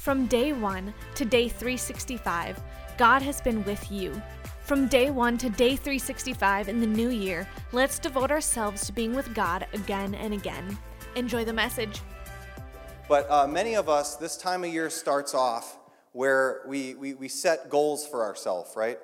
From day one to day 365, God has been with you. From day one to day 365 in the new year, let's devote ourselves to being with God again and again. Enjoy the message. But uh, many of us, this time of year starts off where we, we, we set goals for ourselves, right?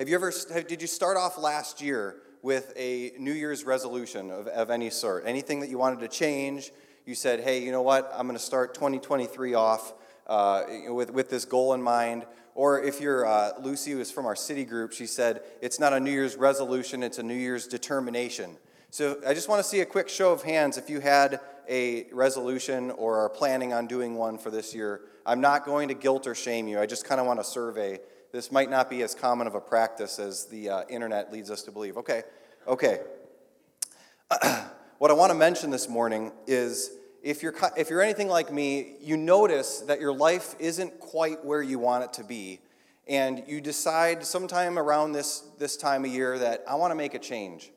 Have you ever, have, did you start off last year with a New Year's resolution of, of any sort? Anything that you wanted to change? You said, hey, you know what? I'm going to start 2023 off uh, with, with this goal in mind. Or if you're uh, Lucy, who is from our city group, she said, it's not a New Year's resolution, it's a New Year's determination. So I just want to see a quick show of hands if you had a resolution or are planning on doing one for this year. I'm not going to guilt or shame you. I just kind of want to survey. This might not be as common of a practice as the uh, internet leads us to believe. Okay, okay. what I want to mention this morning is if you're, if you're anything like me, you notice that your life isn't quite where you want it to be. And you decide sometime around this, this time of year that I want to make a change.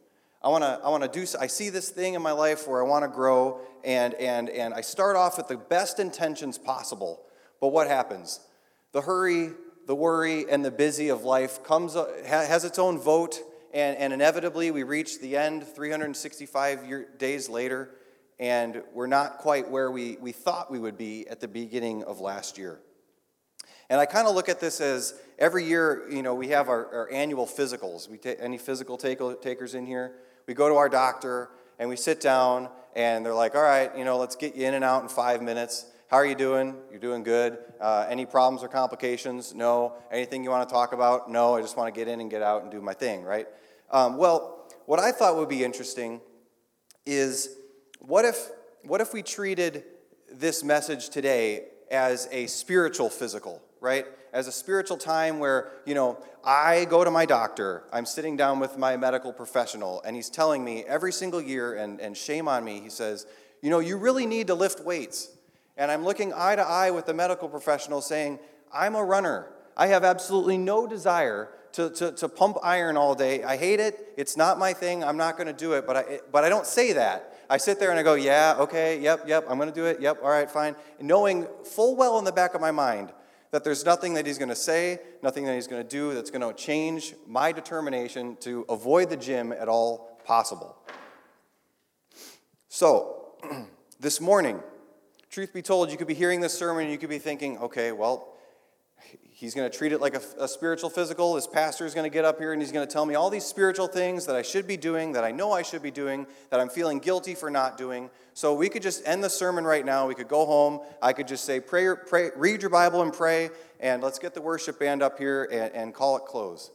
I want to I want to do I see this thing in my life where I want to grow and and and I start off with the best intentions possible. But what happens? The hurry, the worry and the busy of life comes has its own vote and, and inevitably we reach the end 365 year, days later and we're not quite where we, we thought we would be at the beginning of last year. And I kind of look at this as every year, you know, we have our, our annual physicals. We any physical take, takers in here? We go to our doctor and we sit down and they're like, all right, you know, let's get you in and out in five minutes. How are you doing? You're doing good. Uh, any problems or complications? No. Anything you want to talk about? No. I just want to get in and get out and do my thing, right? Um, well, what I thought would be interesting is what if, what if we treated this message today as a spiritual physical, right? As a spiritual time where, you know, I go to my doctor, I'm sitting down with my medical professional, and he's telling me every single year, and, and shame on me, he says, you know, you really need to lift weights. And I'm looking eye to eye with the medical professional saying, I'm a runner. I have absolutely no desire to, to, to pump iron all day. I hate it. It's not my thing. I'm not going to do it. But I, but I don't say that. I sit there and I go, yeah, okay, yep, yep, I'm going to do it. Yep, all right, fine. Knowing full well in the back of my mind that there's nothing that he's going to say, nothing that he's going to do that's going to change my determination to avoid the gym at all possible. So, this morning, truth be told, you could be hearing this sermon and you could be thinking, okay, well, he's going to treat it like a, a spiritual physical. His pastor is going to get up here and he's going to tell me all these spiritual things that I should be doing, that I know I should be doing, that I'm feeling guilty for not doing. So we could just end the sermon right now. We could go home. I could just say, pray, pray read your Bible and pray, and let's get the worship band up here and, and call it close.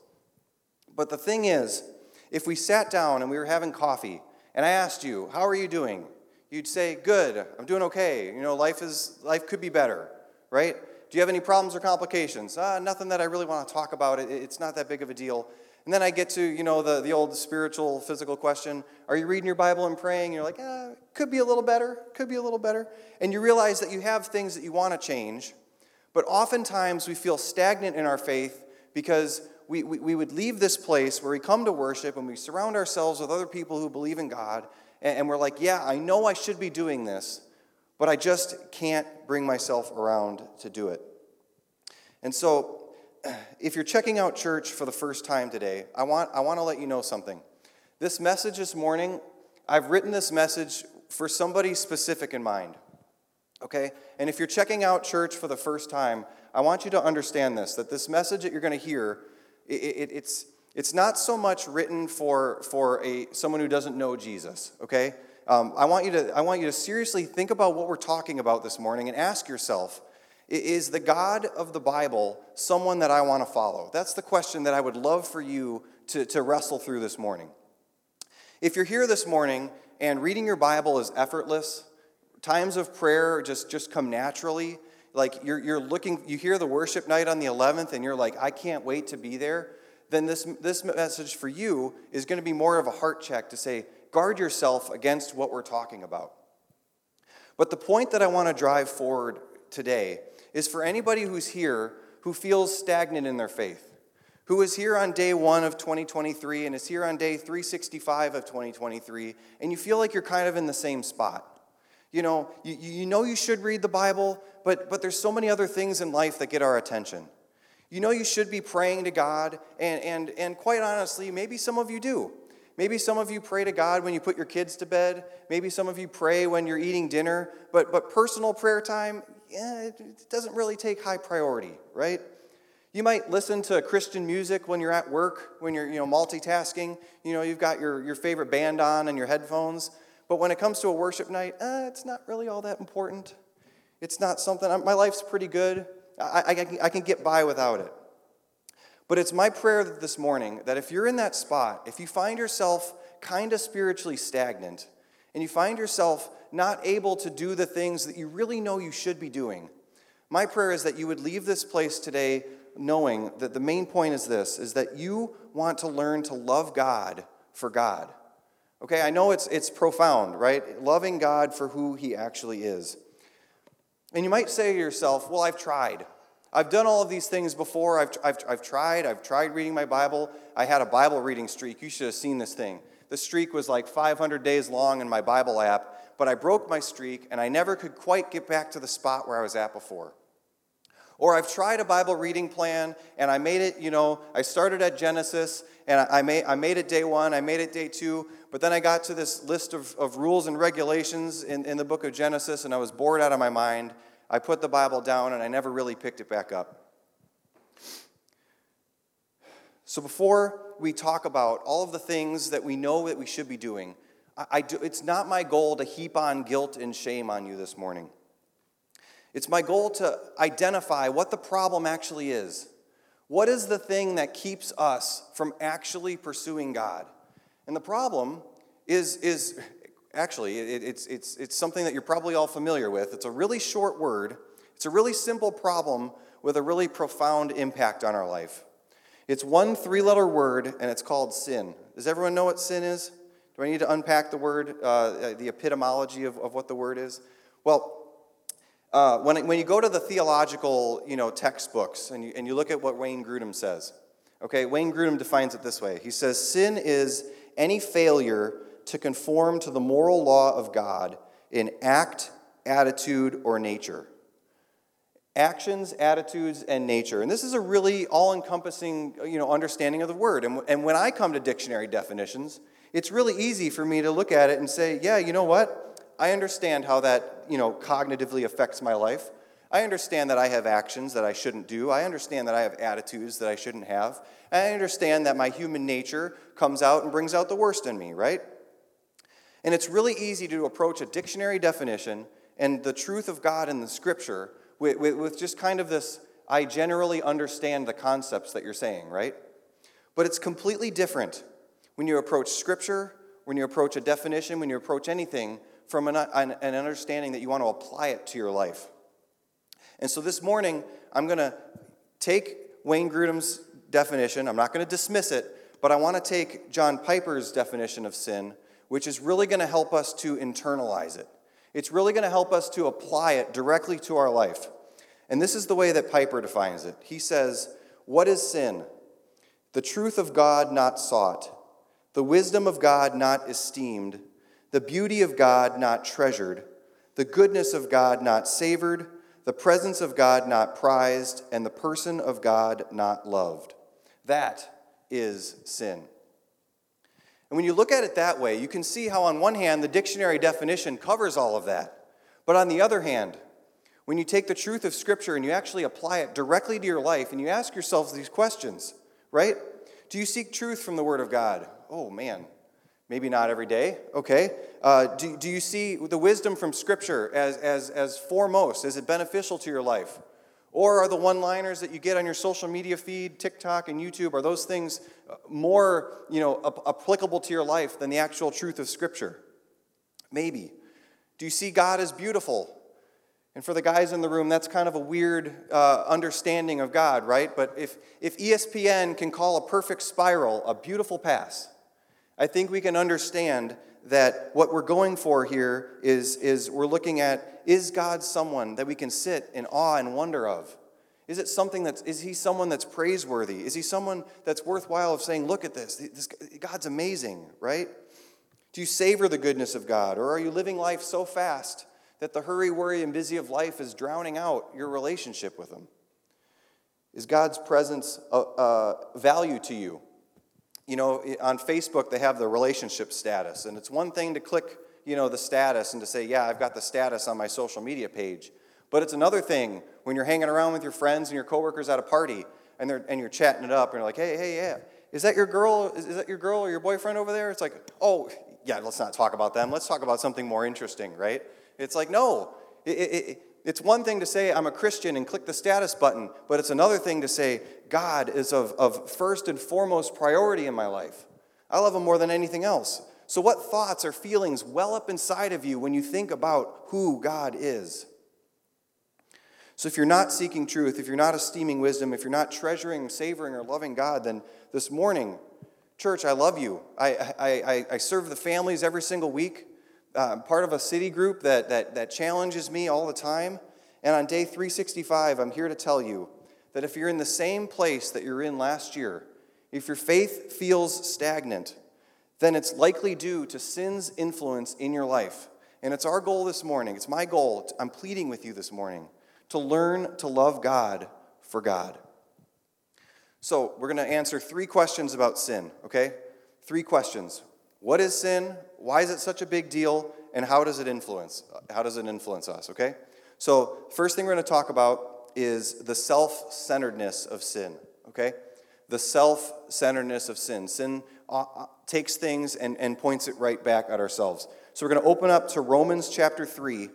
But the thing is, if we sat down and we were having coffee, and I asked you, how are you doing? You'd say, good, I'm doing okay. You know, life is life could be better, right? Do you have any problems or complications? Uh, nothing that I really want to talk about. It, it's not that big of a deal. And then I get to, you know, the, the old spiritual, physical question Are you reading your Bible and praying? You're like, eh, could be a little better, could be a little better. And you realize that you have things that you want to change, but oftentimes we feel stagnant in our faith because we, we, we would leave this place where we come to worship and we surround ourselves with other people who believe in God, and, and we're like, yeah, I know I should be doing this, but I just can't bring myself around to do it. And so, if you're checking out church for the first time today, I want, I want to let you know something. This message this morning, I've written this message for somebody specific in mind. Okay? And if you're checking out church for the first time, I want you to understand this that this message that you're going to hear, it, it, it's, it's not so much written for, for a, someone who doesn't know Jesus, okay? Um, I, want you to, I want you to seriously think about what we're talking about this morning and ask yourself is the God of the Bible someone that I want to follow? That's the question that I would love for you to, to wrestle through this morning. If you're here this morning and reading your Bible is effortless, times of prayer just, just come naturally, like you're, you're looking, you hear the worship night on the 11th and you're like, I can't wait to be there, then this, this message for you is going to be more of a heart check to say, guard yourself against what we're talking about. But the point that I want to drive forward today is for anybody who's here who feels stagnant in their faith, who is here on day one of 2023 and is here on day 365 of 2023, and you feel like you're kind of in the same spot. You know, you, you know you should read the Bible, but, but there's so many other things in life that get our attention. You know you should be praying to God, and, and, and quite honestly, maybe some of you do. Maybe some of you pray to God when you put your kids to bed. Maybe some of you pray when you're eating dinner. But, but personal prayer time, yeah, it doesn't really take high priority, right? You might listen to Christian music when you're at work, when you're you know, multitasking. You know, you've got your, your favorite band on and your headphones. But when it comes to a worship night, uh, it's not really all that important. It's not something, my life's pretty good. I, I, I can get by without it. But it's my prayer this morning that if you're in that spot, if you find yourself kind of spiritually stagnant, and you find yourself not able to do the things that you really know you should be doing, my prayer is that you would leave this place today knowing that the main point is this is that you want to learn to love God for God. Okay, I know it's, it's profound, right? Loving God for who He actually is. And you might say to yourself, well, I've tried. I've done all of these things before. I've, I've, I've tried. I've tried reading my Bible. I had a Bible reading streak. You should have seen this thing. The streak was like 500 days long in my Bible app, but I broke my streak and I never could quite get back to the spot where I was at before. Or I've tried a Bible reading plan and I made it, you know, I started at Genesis and I made, I made it day one, I made it day two, but then I got to this list of, of rules and regulations in, in the book of Genesis and I was bored out of my mind I put the Bible down and I never really picked it back up. So before we talk about all of the things that we know that we should be doing, I, I do, it's not my goal to heap on guilt and shame on you this morning. It's my goal to identify what the problem actually is. What is the thing that keeps us from actually pursuing God? And the problem is, is Actually, it, it's, it's, it's something that you're probably all familiar with. It's a really short word, it's a really simple problem with a really profound impact on our life. It's one three letter word, and it's called sin. Does everyone know what sin is? Do I need to unpack the word, uh, the epistemology of, of what the word is? Well, uh, when, when you go to the theological you know, textbooks and you, and you look at what Wayne Grudem says, okay, Wayne Grudem defines it this way. He says, Sin is any failure to conform to the moral law of God in act, attitude, or nature. Actions, attitudes, and nature. And this is a really all encompassing you know, understanding of the word. And, and when I come to dictionary definitions, it's really easy for me to look at it and say, yeah, you know what? I understand how that you know, cognitively affects my life. I understand that I have actions that I shouldn't do. I understand that I have attitudes that I shouldn't have. I understand that my human nature comes out and brings out the worst in me, right? And it's really easy to approach a dictionary definition and the truth of God in the scripture with, with, with, just kind of this I generally understand the concepts that you're saying, right? But it's completely different when you approach scripture, when you approach a definition, when you approach anything from an, an, an understanding that you want to apply it to your life. And so this morning, I'm going to take Wayne Grudem's definition, I'm not going to dismiss it, but I want to take John Piper's definition of sin which is really going to help us to internalize it. It's really going to help us to apply it directly to our life. And this is the way that Piper defines it. He says, What is sin? The truth of God not sought, the wisdom of God not esteemed, the beauty of God not treasured, the goodness of God not savored, the presence of God not prized, and the person of God not loved. That is sin. And when you look at it that way, you can see how, on one hand, the dictionary definition covers all of that. But on the other hand, when you take the truth of Scripture and you actually apply it directly to your life and you ask yourselves these questions, right? Do you seek truth from the Word of God? Oh, man. Maybe not every day, okay? Uh, do, do you see the wisdom from Scripture as, as, as foremost? Is it beneficial to your life? Or are the one liners that you get on your social media feed, TikTok and YouTube, are those things uh, more you know, applicable to your life than the actual truth of Scripture? Maybe. Do you see God as beautiful? And for the guys in the room, that's kind of a weird uh, understanding of God, right? But if, if ESPN can call a perfect spiral a beautiful pass, I think we can understand that what we're going for here is, is we're looking at is God someone that we can sit in awe and wonder of? Is it something that's, is he someone that's praiseworthy? Is he someone that's worthwhile of saying, look at this, this God's amazing, right? Do you savor the goodness of God? Or are you living life so fast that the hurry, worry, and busy of life is drowning out your relationship with Him? Is God's presence a, a value to you? You know, on Facebook, they have the relationship status, and it's one thing to click, you know, the status and to say, yeah, I've got the status on my social media page. But it's another thing when you're hanging around with your friends and your coworkers at a party and, they're, and you're chatting it up and you're like, hey, hey, yeah, is that your girl? Is, is that your girl or your boyfriend over there? It's like, oh, yeah, let's not talk about them. Let's talk about something more interesting, right? It's like, no. It, it, it's one thing to say, I'm a Christian and click the status button, but it's another thing to say, God is of, of first and foremost priority in my life. I love Him more than anything else. So, what thoughts or feelings well up inside of you when you think about who God is? So, if you're not seeking truth, if you're not esteeming wisdom, if you're not treasuring, savoring, or loving God, then this morning, church, I love you. I, I, I, I serve the families every single week uh, part of a city group that, that, that challenges me all the time. And on day 365, I'm here to tell you that if you're in the same place that you're in last year, if your faith feels stagnant, then it's likely due to sin's influence in your life. And it's our goal this morning, it's my goal, I'm pleading with you this morning, to learn to love God for God. So, we're going to answer three questions about sin, okay? Three questions. What is sin? Why is it such a big deal? And how does it influence? How does it influence us? Okay? So, first thing we're going to talk about is the self centeredness of sin. Okay? The self centeredness of sin. Sin uh, uh, takes things and, and points it right back at ourselves. So, we're going to open up to Romans chapter 3,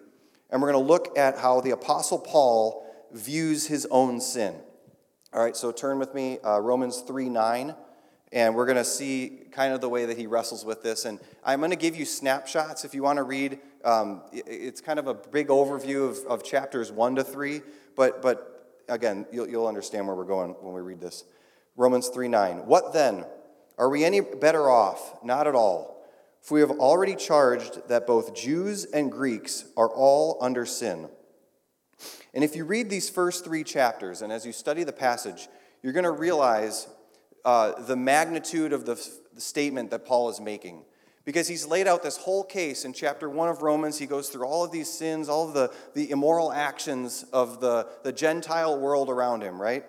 and we're going to look at how the Apostle Paul views his own sin. All right, so turn with me, uh, Romans 3 9. And we're going to see kind of the way that he wrestles with this. And I'm going to give you snapshots if you want to read. Um, it's kind of a big overview of, of chapters 1 to 3. But, but again, you'll, you'll understand where we're going when we read this. Romans 3 9. What then? Are we any better off? Not at all. For we have already charged that both Jews and Greeks are all under sin. And if you read these first three chapters, and as you study the passage, you're going to realize uh, the magnitude of the, the statement that Paul is making. Because he's laid out this whole case in chapter 1 of Romans. He goes through all of these sins, all of the, the immoral actions of the, the Gentile world around him, right?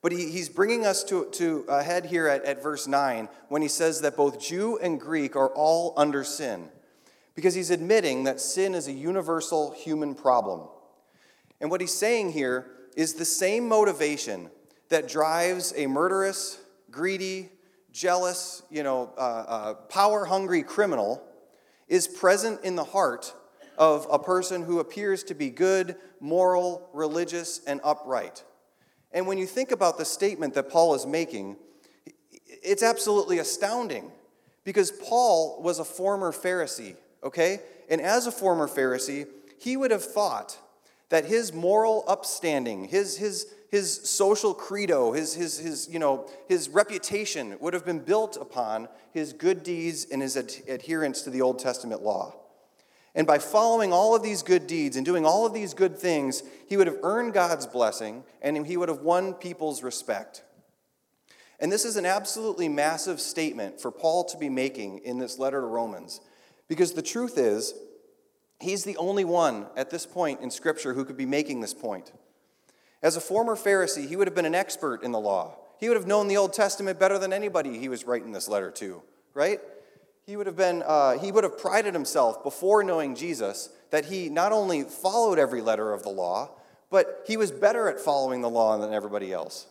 But he, he's bringing us to, to a head here at, at verse 9 when he says that both Jew and Greek are all under sin. Because he's admitting that sin is a universal human problem. And what he's saying here is the same motivation that drives a murderous, greedy, jealous, you know, uh, uh, power hungry criminal is present in the heart of a person who appears to be good, moral, religious, and upright. And when you think about the statement that Paul is making, it's absolutely astounding because Paul was a former Pharisee, okay? And as a former Pharisee, he would have thought that his moral upstanding, his, his, his social credo, his, his, his, you know, his reputation would have been built upon his good deeds and his ad- adherence to the Old Testament law. And by following all of these good deeds and doing all of these good things, he would have earned God's blessing and he would have won people's respect. And this is an absolutely massive statement for Paul to be making in this letter to Romans. Because the truth is, he's the only one at this point in Scripture who could be making this point. As a former Pharisee, he would have been an expert in the law. He would have known the Old Testament better than anybody he was writing this letter to, right? He would have been, uh, he would have prided himself before knowing Jesus that he not only followed every letter of the law, but he was better at following the law than everybody else.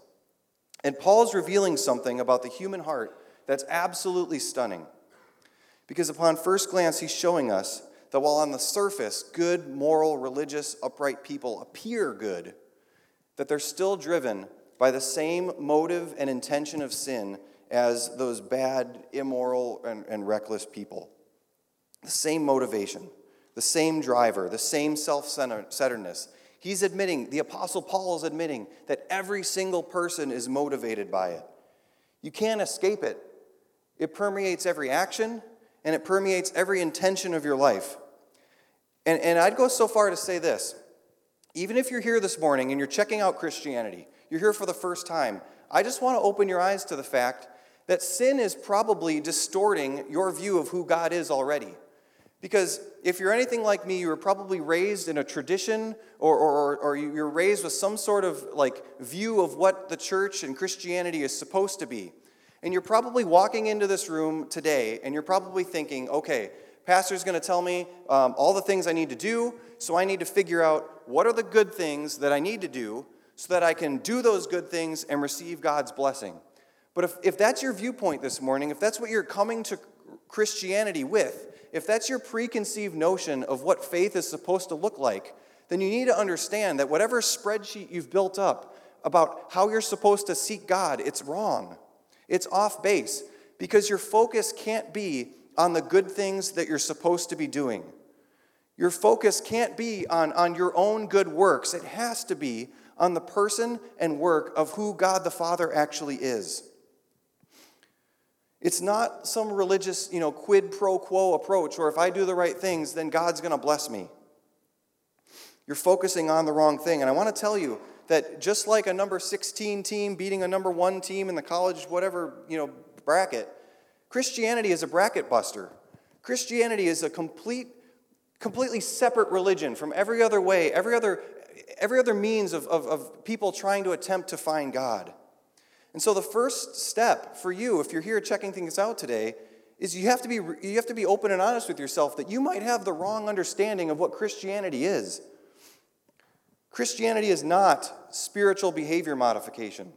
And Paul's revealing something about the human heart that's absolutely stunning. Because upon first glance, he's showing us that while on the surface, good, moral, religious, upright people appear good, that they're still driven by the same motive and intention of sin as those bad, immoral, and, and reckless people. The same motivation, the same driver, the same self centeredness. He's admitting, the Apostle Paul is admitting, that every single person is motivated by it. You can't escape it. It permeates every action and it permeates every intention of your life. And, and I'd go so far to say this even if you're here this morning and you're checking out Christianity, you're here for the first time, I just want to open your eyes to the fact that sin is probably distorting your view of who God is already. Because if you're anything like me, you were probably raised in a tradition or, or, or you're raised with some sort of like view of what the church and Christianity is supposed to be. And you're probably walking into this room today and you're probably thinking, okay, pastor's going to tell me um, all the things I need to do, so I need to figure out what are the good things that I need to do so that I can do those good things and receive God's blessing. But if, if that's your viewpoint this morning, if that's what you're coming to Christianity with, if that's your preconceived notion of what faith is supposed to look like, then you need to understand that whatever spreadsheet you've built up about how you're supposed to seek God, it's wrong. It's off base because your focus can't be on the good things that you're supposed to be doing. Your focus can't be on, on your own good works. It has to be on the person and work of who God the Father actually is. It's not some religious, you know, quid pro quo approach where if I do the right things, then God's going to bless me. You're focusing on the wrong thing. And I want to tell you that just like a number 16 team beating a number 1 team in the college whatever, you know, bracket, Christianity is a bracket buster. Christianity is a complete completely separate religion from every other way, every other every other means of, of, of people trying to attempt to find God. And so the first step for you, if you're here checking things out today, is you have to be you have to be open and honest with yourself that you might have the wrong understanding of what Christianity is. Christianity is not spiritual behavior modification.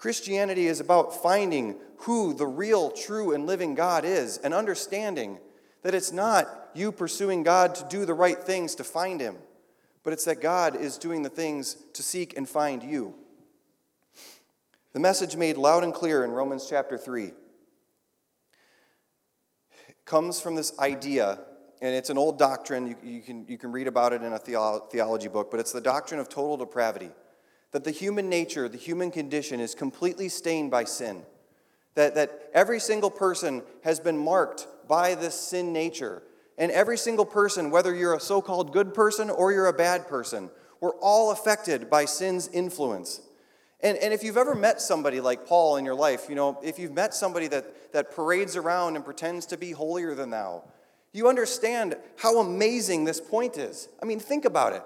Christianity is about finding who the real, true, and living God is and understanding that it's not you pursuing God to do the right things to find Him, but it's that God is doing the things to seek and find you. The message made loud and clear in Romans chapter 3 comes from this idea and it's an old doctrine. You, you, can, you can read about it in a theology book, but it's the doctrine of total depravity that the human nature, the human condition, is completely stained by sin. That, that every single person has been marked by this sin nature. And every single person, whether you're a so called good person or you're a bad person, we're all affected by sin's influence. And, and if you've ever met somebody like Paul in your life, you know, if you've met somebody that, that parades around and pretends to be holier than thou, you understand how amazing this point is. I mean, think about it.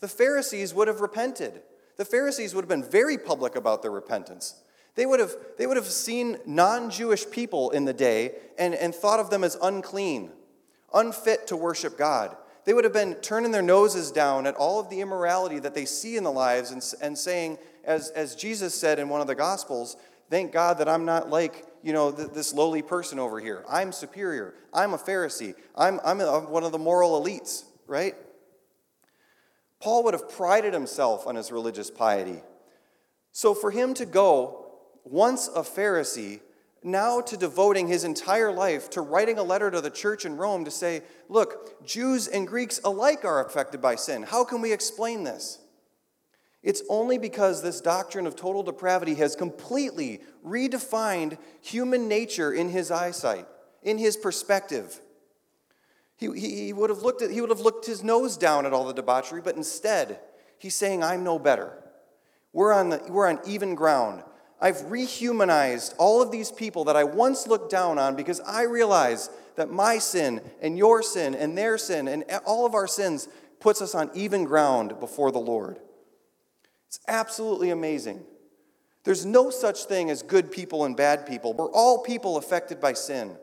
The Pharisees would have repented. The Pharisees would have been very public about their repentance. They would have, they would have seen non Jewish people in the day and, and thought of them as unclean, unfit to worship God. They would have been turning their noses down at all of the immorality that they see in the lives and, and saying, as, as Jesus said in one of the Gospels, thank God that I'm not like you know, th- this lowly person over here. I'm superior. I'm a Pharisee. I'm, I'm a, one of the moral elites, right? Paul would have prided himself on his religious piety. So for him to go, once a Pharisee, now to devoting his entire life to writing a letter to the church in Rome to say, look, Jews and Greeks alike are affected by sin. How can we explain this? It's only because this doctrine of total depravity has completely redefined human nature in his eyesight, in his perspective. He, he, he, would have looked at, he would have looked his nose down at all the debauchery, but instead, he's saying, I'm no better. We're on, the, we're on even ground. I've rehumanized all of these people that I once looked down on because I realize that my sin and your sin and their sin and all of our sins puts us on even ground before the Lord. It's absolutely amazing. There's no such thing as good people and bad people. We're all people affected by sin.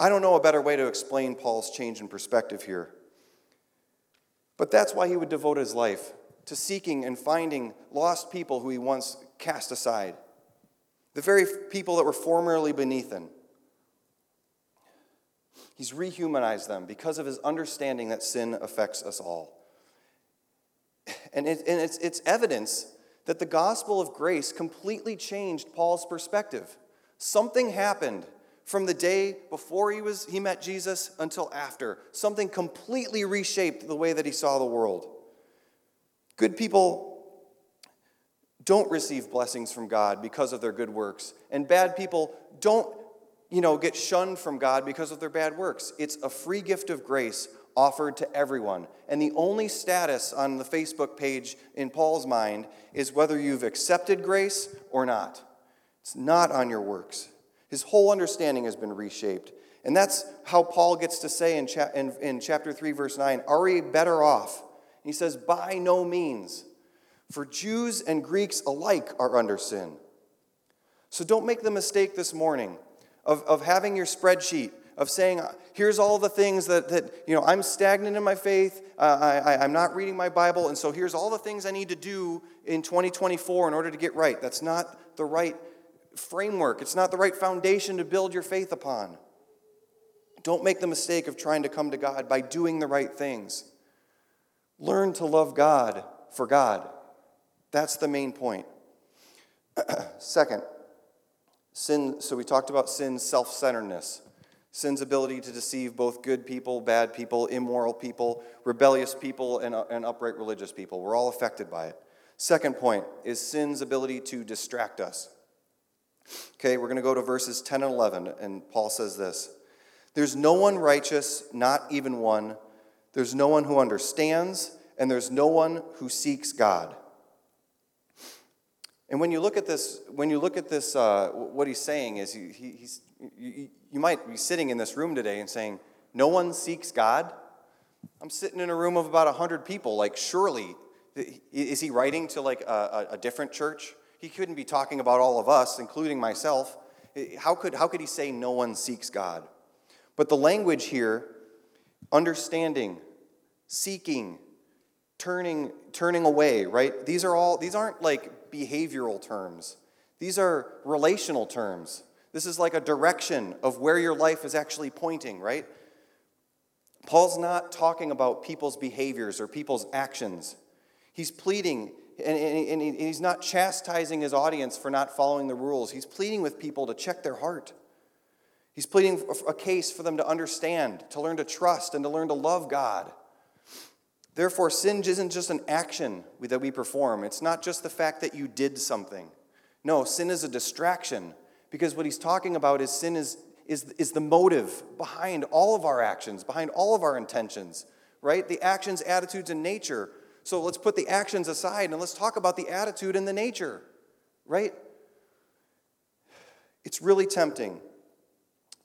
I don't know a better way to explain Paul's change in perspective here. But that's why he would devote his life to seeking and finding lost people who he once cast aside, the very people that were formerly beneath him. He's rehumanized them because of his understanding that sin affects us all. And, it, and it's, it's evidence that the gospel of grace completely changed Paul's perspective. Something happened from the day before he, was, he met Jesus until after. Something completely reshaped the way that he saw the world. Good people don't receive blessings from God because of their good works, and bad people don't you know, get shunned from God because of their bad works. It's a free gift of grace offered to everyone. And the only status on the Facebook page in Paul's mind is whether you've accepted grace or not. It's not on your works. His whole understanding has been reshaped. And that's how Paul gets to say in, cha- in, in chapter 3, verse 9 Are we better off? He says, By no means. For Jews and Greeks alike are under sin. So don't make the mistake this morning of, of having your spreadsheet, of saying, here's all the things that, that you know, I'm stagnant in my faith, uh, I, I, I'm not reading my Bible, and so here's all the things I need to do in 2024 in order to get right. That's not the right framework, it's not the right foundation to build your faith upon. Don't make the mistake of trying to come to God by doing the right things. Learn to love God for God. That's the main point. Second, sin. So we talked about sin's self centeredness, sin's ability to deceive both good people, bad people, immoral people, rebellious people, and, uh, and upright religious people. We're all affected by it. Second point is sin's ability to distract us. Okay, we're going to go to verses 10 and 11, and Paul says this There's no one righteous, not even one. There's no one who understands, and there's no one who seeks God. And when you look at this, when you look at this, uh, what he's saying is he, he's, you, you might be sitting in this room today and saying, no one seeks God. I'm sitting in a room of about 100 people. Like, surely, is he writing to like a, a different church? He couldn't be talking about all of us, including myself. Eh, how could, how could he say no one seeks God? But the language here, understanding, seeking, turning, turning away, right? These are all, these aren't like behavioral terms. These are relational terms. This is like a direction of where your life is actually pointing, right? Paul's not talking about people's behaviors or people's actions. He's pleading, and, and, and, he's not chastising his audience for not following the rules. He's pleading with people to check their heart. He's pleading a case for them to understand, to learn to trust, and to learn to love God. Therefore, sin isn't just an action that we perform, it's not just the fact that you did something. No, sin is a distraction because what he's talking about is sin is, is, is the motive behind all of our actions, behind all of our intentions, right? The actions, attitudes, and nature. So let's put the actions aside and let's talk about the attitude and the nature, right? It's really tempting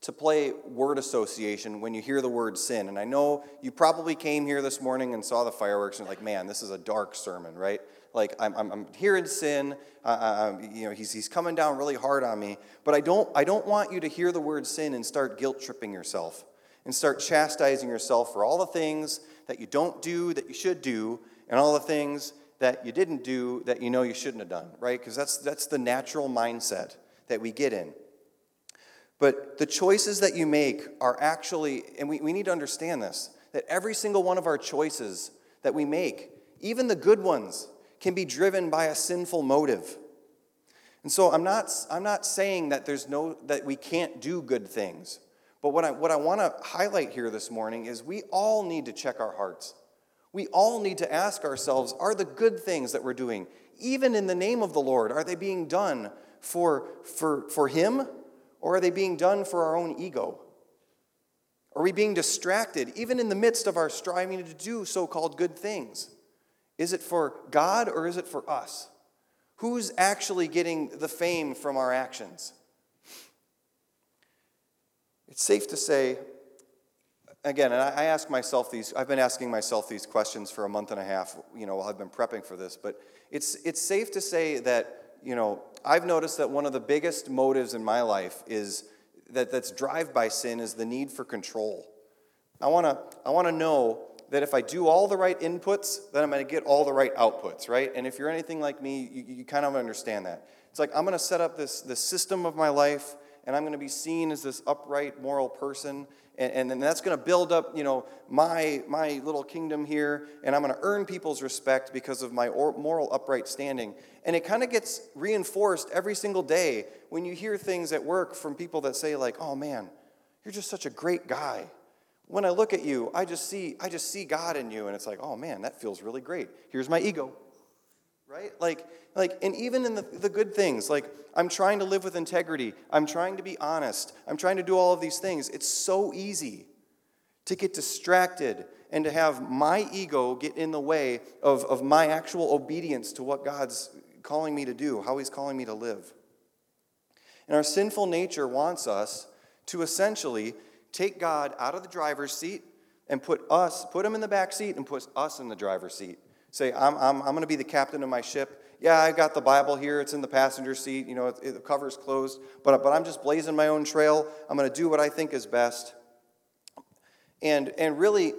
to play word association when you hear the word sin. And I know you probably came here this morning and saw the fireworks and like, man, this is a dark sermon, right? Like I'm, I'm, I'm hearing sin. Uh, you know, he's, he's coming down really hard on me. But I don't, I don't want you to hear the word sin and start guilt tripping yourself and start chastising yourself for all the things that you don't do that you should do and all the things that you didn't do that you know you shouldn't have done, right? Because that's, that's the natural mindset that we get in. But the choices that you make are actually, and we, we need to understand this, that every single one of our choices that we make, even the good ones, can be driven by a sinful motive. And so I'm not, I'm not saying that there's no that we can't do good things. But what I, what I want to highlight here this morning is we all need to check our hearts. We all need to ask ourselves, are the good things that we're doing, even in the name of the Lord, are they being done for, for, for Him or are they being done for our own ego? Are we being distracted, even in the midst of our striving to do so called good things? Is it for God or is it for us? Who's actually getting the fame from our actions? It's safe to say, again, and I ask myself these, I've been asking myself these questions for a month and a half, you know, while I've been prepping for this, but it's, it's safe to say that you know, I've noticed that one of the biggest motives in my life is that that's drive by sin is the need for control. I want to I want to know that if I do all the right inputs, then I'm to get all the right outputs, right? And if you're anything like me, you, you kind of understand that. It's like I'm to set up this, this system of my life, and I'm to be seen as this upright, moral person, and, and, then that's going to build up, you know, my, my little kingdom here, and I'm going to earn people's respect because of my moral upright standing. And it kind of gets reinforced every single day when you hear things at work from people that say, like, oh man, you're just such a great guy. When I look at you, I just see, I just see God in you, and it's like, oh man, that feels really great. Here's my ego right? Like, like, and even in the, the good things, like I'm trying to live with integrity, I'm trying to be honest, I'm trying to do all of these things. It's so easy to get distracted and to have my ego get in the way of, of my actual obedience to what God's calling me to do, how He's calling me to live. And our sinful nature wants us to essentially take God out of the driver's seat and put us, put him in the back seat and put us in the driver's seat. Say, I'm, I'm, I'm going to be the captain of my ship. Yeah, I've got the Bible here. It's in the passenger seat. You know, it, it, the cover's closed. But, but I'm just blazing my own trail. I'm going to do what I think is best. And, and really,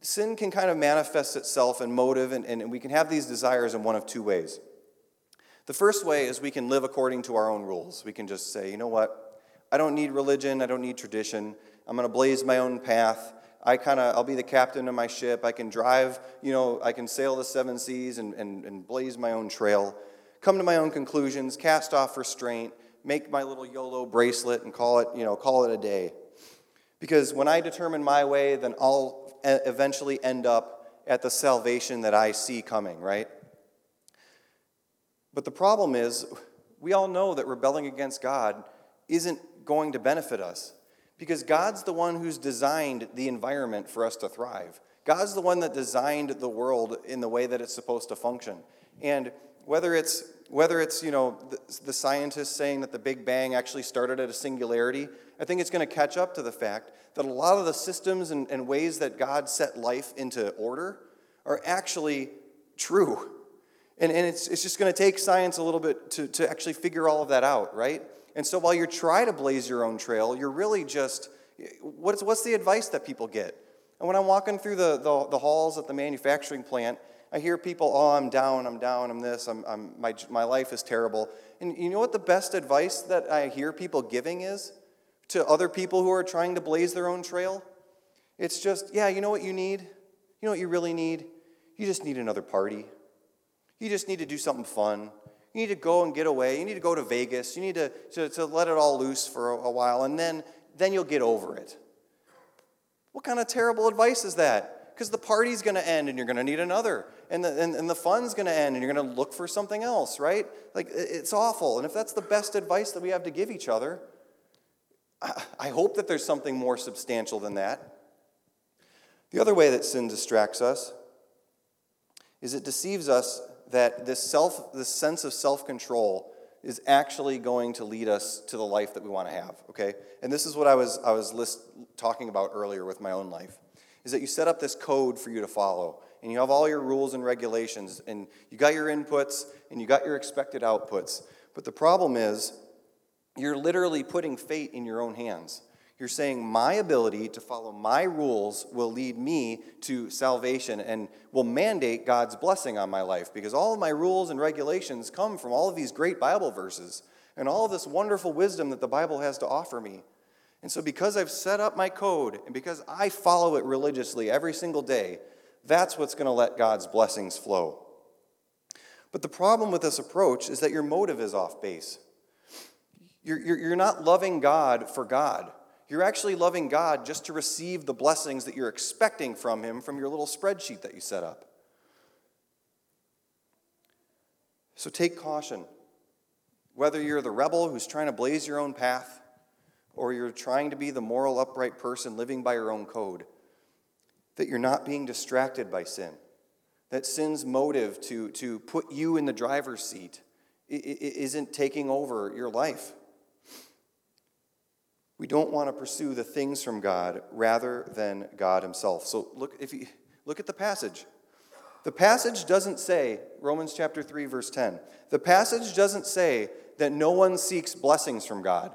sin can kind of manifest itself in motive, and, and we can have these desires in one of two ways. The first way is we can live according to our own rules. We can just say, you know what? I don't need religion. I don't need tradition. I'm going to blaze my own path. I kind of, I'll be the captain of my ship. I can drive, you know, I can sail the seven seas and, and, and blaze my own trail, come to my own conclusions, cast off restraint, make my little YOLO bracelet and call it, you know, call it a day. Because when I determine my way, then I'll eventually end up at the salvation that I see coming, right? But the problem is, we all know that rebelling against God isn't going to benefit us because God's the one who's designed the environment for us to thrive. God's the one that designed the world in the way that it's supposed to function. And whether it's whether it's you know the, the scientists saying that the Big Bang actually started at a singularity, I think it's going to catch up to the fact that a lot of the systems and, and ways that God set life into order are actually true. And, and it's, it's just going to take science a little bit to, to actually figure all of that out, right? And so while you're trying to blaze your own trail, you're really just, what's, what's the advice that people get? And when I'm walking through the, the, the halls at the manufacturing plant, I hear people, oh, I'm down, I'm down, I'm this, I'm, I'm, my, my life is terrible. And you know what the best advice that I hear people giving is to other people who are trying to blaze their own trail? It's just, yeah, you know what you need? You know what you really need? You just need another party. You just need to do something fun. You need to go and get away. You need to go to Vegas. You need to, to, to let it all loose for a, a while, and then, then you'll get over it. What kind of terrible advice is that? Because the party's going to end and you're going to need another. And the, and, and the fun's going to end and you're going to look for something else, right? Like, it's awful. And if that's the best advice that we have to give each other, I, I hope that there's something more substantial than that. The other way that sin distracts us is it deceives us that this, self, this sense of self control is actually going to lead us to the life that we want to have, okay? And this is what I was, I was list, talking about earlier with my own life, is that you set up this code for you to follow, and you have all your rules and regulations, and you got your inputs, and you got your expected outputs. But the problem is, you're literally putting fate in your own hands. You're saying, My ability to follow my rules will lead me to salvation and will mandate God's blessing on my life because all of my rules and regulations come from all of these great Bible verses and all of this wonderful wisdom that the Bible has to offer me. And so, because I've set up my code and because I follow it religiously every single day, that's what's going to let God's blessings flow. But the problem with this approach is that your motive is off base. You're, you're, you're not loving God for God. You're actually loving God just to receive the blessings that you're expecting from Him from your little spreadsheet that you set up. So take caution. Whether you're the rebel who's trying to blaze your own path, or you're trying to be the moral, upright person living by your own code, that you're not being distracted by sin. That sin's motive to, to put you in the driver's seat isn't taking over your life. We don't want to pursue the things from God rather than God himself. So look if you look at the passage. The passage doesn't say Romans chapter 3 verse 10. The passage doesn't say that no one seeks blessings from God.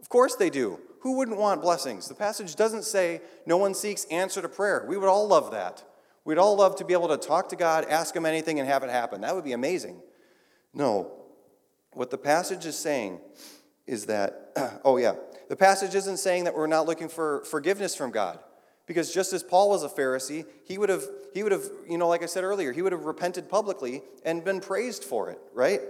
Of course they do. Who wouldn't want blessings? The passage doesn't say no one seeks answer to prayer. We would all love that. We'd all love to be able to talk to God, ask him anything and have it happen. That would be amazing. No. What the passage is saying is that oh yeah, the passage isn't saying that we're not looking for forgiveness from God. Because just as Paul was a Pharisee, he would have, he would have, you know, like I said earlier, he would have repented publicly and been praised for it, right?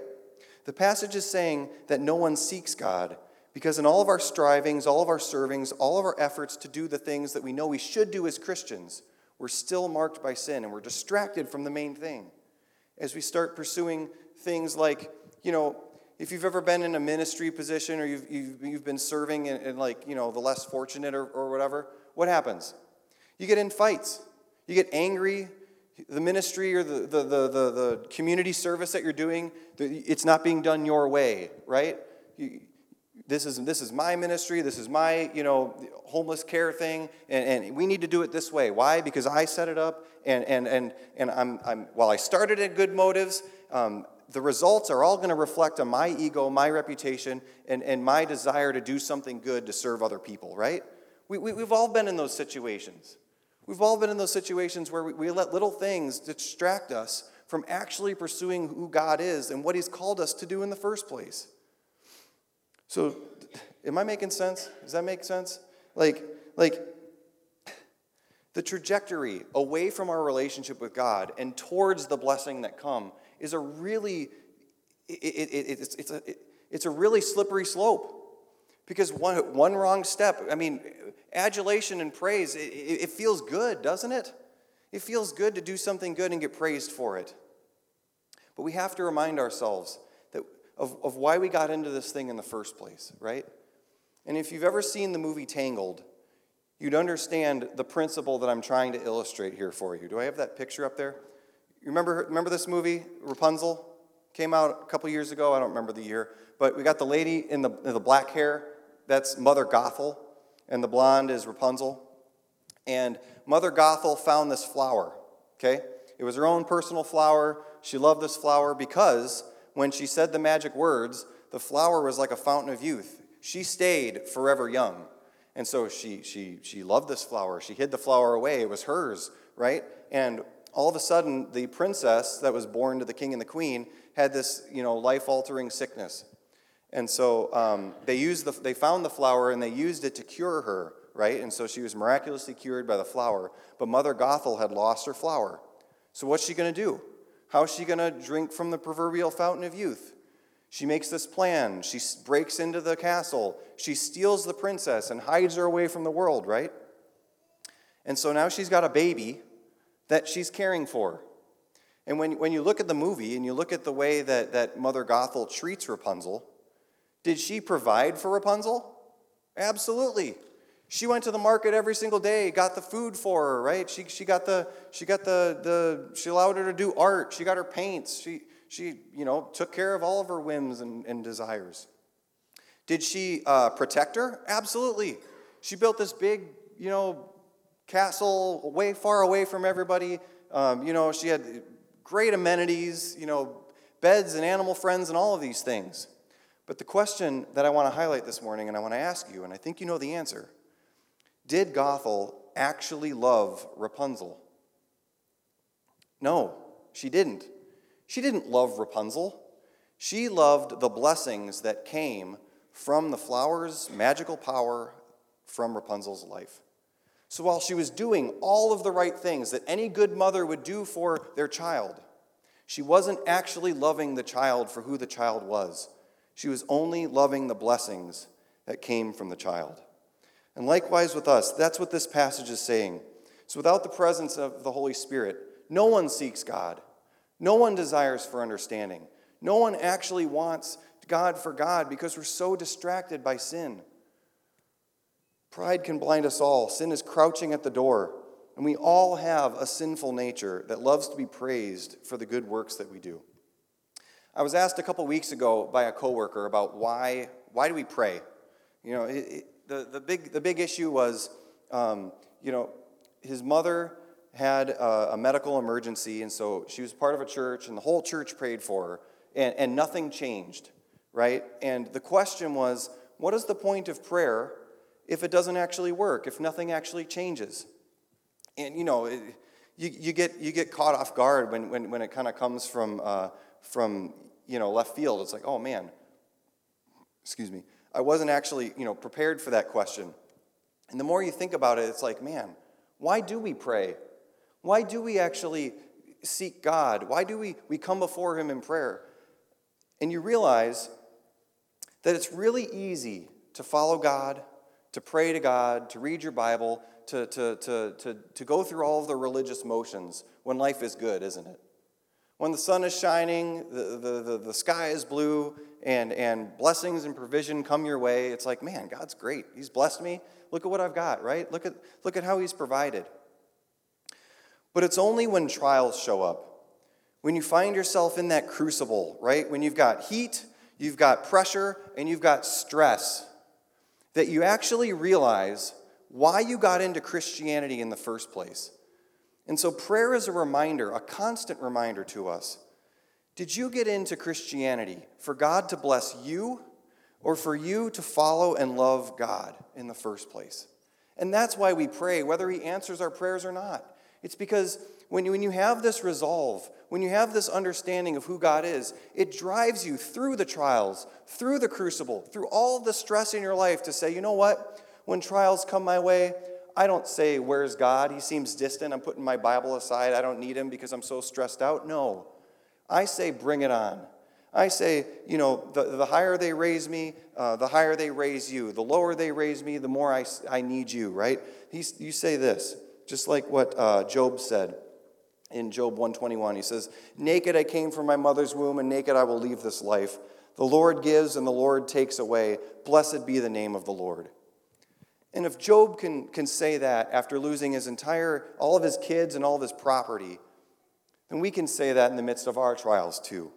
The passage is saying that no one seeks God because in all of our strivings, all of our servings, all of our efforts to do the things that we know we should do as Christians, we're still marked by sin and we're distracted from the main thing. As we start pursuing things like, you know, if you've ever been in a ministry position or you've, you've, you've been serving in, in, like, you know, the less fortunate or, or whatever, what happens? You get in fights. You get angry. The ministry or the, the, the, the, the community service that you're doing, it's not being done your way, right? you, this is, this is my ministry, this is my, you know, homeless care thing, and, and we need to do it this way. Why? Because I set it up, and, and, and, and I'm, I'm, while I started at good motives, um, the results are all going to reflect on my ego, my reputation, and, and my desire to do something good to serve other people, right? We, we, we've all been in those situations. We've all been in those situations where we, we let little things distract us from actually pursuing who God is and what He's called us to do in the first place. So, am I making sense? Does that make sense? Like, like the trajectory away from our relationship with God and towards the blessing that come is a really it, it, it, it's, it's, a, it's a really slippery slope because one, one wrong step i mean adulation and praise it, it feels good doesn't it it feels good to do something good and get praised for it but we have to remind ourselves that, of, of why we got into this thing in the first place, right? And if you've ever seen the movie Tangled, you'd understand the principle that I'm trying to illustrate here for you. Do I have that picture up there? You remember, remember this movie, Rapunzel? Came out a couple years ago. I don't remember the year. But we got the lady in the, in the black hair. That's Mother Gothel. And the blonde is Rapunzel. And Mother Gothel found this flower, okay? It was her own personal flower. She loved this flower because when she said the magic words, the flower was like a fountain of youth. She stayed forever young. And so she, she, she loved this flower. She hid the flower away. It was hers, right? And all of a sudden, the princess that was born to the king and the queen had this, you know, life-altering sickness. And so um, they, used the, they found the flower and they used it to cure her, right? And so she was miraculously cured by the flower. But Mother Gothel had lost her flower. So what's she going to do? How's she going to drink from the proverbial fountain of youth? She makes this plan. She breaks into the castle. She steals the princess and hides her away from the world, right? And so now she's got a baby that she's caring for. And when, when you look at the movie and you look at the way that, that Mother Gothel treats Rapunzel, did she provide for Rapunzel? Absolutely. She went to the market every single day, got the food for her, right? She, she got the, she got the, the, she allowed her to do art. She got her paints. She, she, you know, took care of all of her whims and, and desires. Did she uh, protect her? Absolutely. She built this big, you know, castle way far away from everybody. Um, you know, she had great amenities, you know, beds and animal friends and all of these things. But the question that I want to highlight this morning, and I want to ask you, and I think you know the answer did Gothel actually love Rapunzel? No, she didn't. She didn't love Rapunzel. She loved the blessings that came from the flower's magical power from Rapunzel's life. So while she was doing all of the right things that any good mother would do for their child, she wasn't actually loving the child for who the child was. She was only loving the blessings that came from the child. And likewise with us, that's what this passage is saying. So without the presence of the Holy Spirit, no one seeks God. No one desires for understanding. No one actually wants God for God because we're so distracted by sin. Pride can blind us all. Sin is crouching at the door, and we all have a sinful nature that loves to be praised for the good works that we do. I was asked a couple weeks ago by a coworker about why why do we pray? You know, it, the, the, big, the big issue was, um, you know, his mother had a, a, medical emergency, and so she was part of a church, and the whole church prayed for her, and, and nothing changed, right? And the question was, what is the point of prayer if it doesn't actually work, if nothing actually changes? And, you know, it, you, you, get, you get caught off guard when, when, when it kind of comes from, uh, from, you know, left field. It's like, oh man, excuse me. I wasn't actually, you know, prepared for that question. And the more you think about it, it's like, man, why do we pray? Why do we actually seek God? Why do we, we come before Him in prayer? And you realize that it's really easy to follow God, to pray to God, to read your Bible, to, to, to, to, to go through all of the religious motions when life is good, isn't it? When the sun is shining, the, the, the, the sky is blue, and, and blessings and provision come your way, it's like, man, God's great. He's blessed me. Look at what I've got, right? Look at, look at how He's provided. But it's only when trials show up, when you find yourself in that crucible, right? When you've got heat, you've got pressure, and you've got stress, that you actually realize why you got into Christianity in the first place. And so, prayer is a reminder, a constant reminder to us. Did you get into Christianity for God to bless you or for you to follow and love God in the first place? And that's why we pray, whether He answers our prayers or not. It's because when you, when you have this resolve, when you have this understanding of who God is, it drives you through the trials, through the crucible, through all the stress in your life to say, you know what? When trials come my way, I don't say, Where's God? He seems distant. I'm putting my Bible aside. I don't need him because I'm so stressed out. No. I say, Bring it on. I say, you know, the, the higher they raise me, uh, the higher they raise you. The lower they raise me, the more I, I need you, right? He's, you say this, just like what uh, Job said in Job 121. He says, Naked I came from my mother's womb, and naked I will leave this life. The Lord gives, and the Lord takes away. Blessed be the name of the Lord. And if Job can, can say that after losing his entire, all of his kids and all of his property, then we can say that in the midst of our trials too.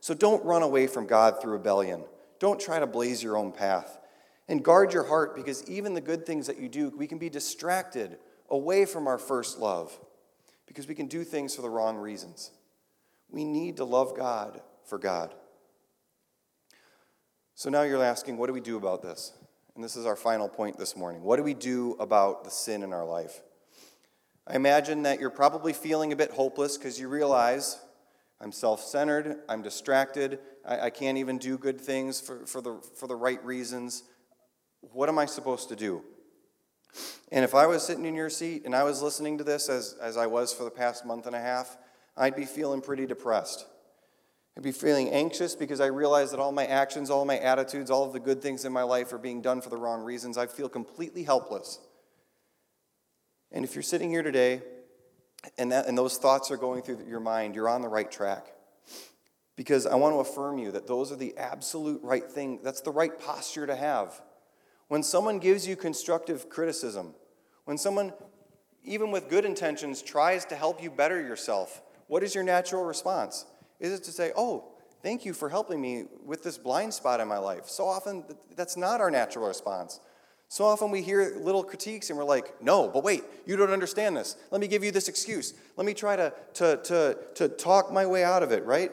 So don't run away from God through rebellion. Don't try to blaze your own path. And guard your heart because even the good things that you do, we can be distracted away from our first love because we can do things for the wrong reasons. We need to love God for God. So now you're asking, what do we do about this? And this is our final point this morning. What do we do about the sin in our life? I imagine that you're probably feeling a bit hopeless because you realize I'm self centered, I'm distracted, I, I, can't even do good things for, for, the, for the right reasons. What am I supposed to do? And if I was sitting in your seat and I was listening to this as, as I was for the past month and a half, I'd be feeling pretty depressed. I'd be feeling anxious because I realize that all my actions, all my attitudes, all of the good things in my life are being done for the wrong reasons. I feel completely helpless. And if you're sitting here today and, that, and those thoughts are going through your mind, you're on the right track. Because I want to affirm you that those are the absolute right thing. That's the right posture to have. When someone gives you constructive criticism, when someone, even with good intentions, tries to help you better yourself, what is your natural response? Is it to say, Oh, thank you for helping me with this blind spot in my life? So often, that's not our natural response. So often we hear little critiques and we're like, no, but wait, you don't understand this. Let me give you this excuse. Let me try to, to, to, to talk my way out of it, right?